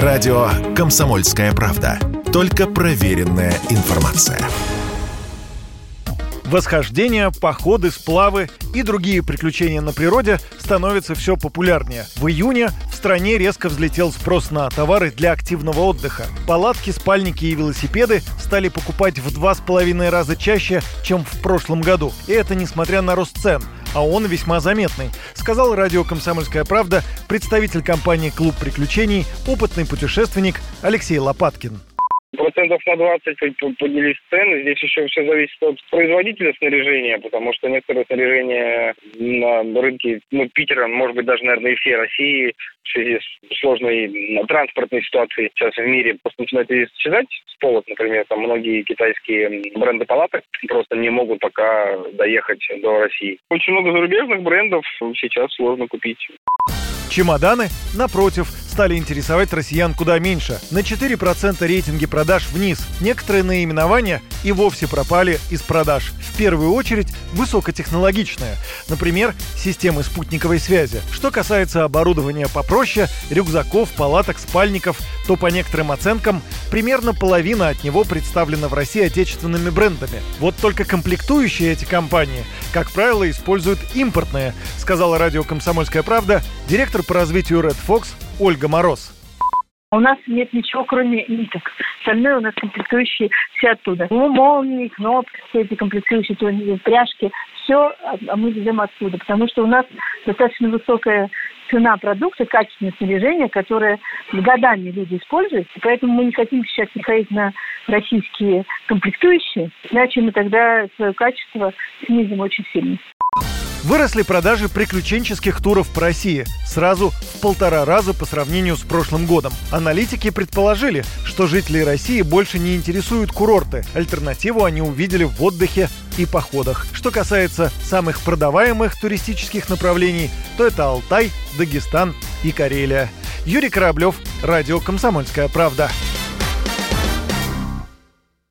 Радио «Комсомольская правда». Только проверенная информация. Восхождения, походы, сплавы и другие приключения на природе становятся все популярнее. В июне в стране резко взлетел спрос на товары для активного отдыха. Палатки, спальники и велосипеды стали покупать в два с половиной раза чаще, чем в прошлом году. И это несмотря на рост цен а он весьма заметный, сказал радио «Комсомольская правда» представитель компании «Клуб приключений», опытный путешественник Алексей Лопаткин процентов на 20 поднялись цены. Здесь еще все зависит от производителя снаряжения, потому что некоторые снаряжения на рынке ну, Питера, может быть, даже, наверное, и всей России в связи с сложной транспортной ситуацией сейчас в мире просто начинают исчезать с полок, например, там многие китайские бренды палаток просто не могут пока доехать до России. Очень много зарубежных брендов сейчас сложно купить. Чемоданы, напротив, стали интересовать россиян куда меньше. На 4% рейтинги продаж вниз. Некоторые наименования и вовсе пропали из продаж. В первую очередь высокотехнологичные. Например, системы спутниковой связи. Что касается оборудования попроще, рюкзаков, палаток, спальников, то по некоторым оценкам примерно половина от него представлена в России отечественными брендами. Вот только комплектующие эти компании, как правило, используют импортные, сказала радио «Комсомольская правда» директор по развитию Red Fox Ольга Мороз. У нас нет ничего, кроме ниток. Остальное у нас комплектующие все оттуда. Ну, молнии, кнопки, все эти комплектующие, то пряжки, все а мы везем оттуда, потому что у нас достаточно высокая цена продукта, качественное снаряжение, которое годами люди используют. И поэтому мы не хотим сейчас переходить на российские комплектующие, иначе мы тогда свое качество снизим очень сильно. Выросли продажи приключенческих туров по России сразу в полтора раза по сравнению с прошлым годом. Аналитики предположили, что жителей России больше не интересуют курорты. Альтернативу они увидели в отдыхе и походах. Что касается самых продаваемых туристических направлений, то это Алтай, Дагестан и Карелия. Юрий Кораблев, Радио «Комсомольская правда».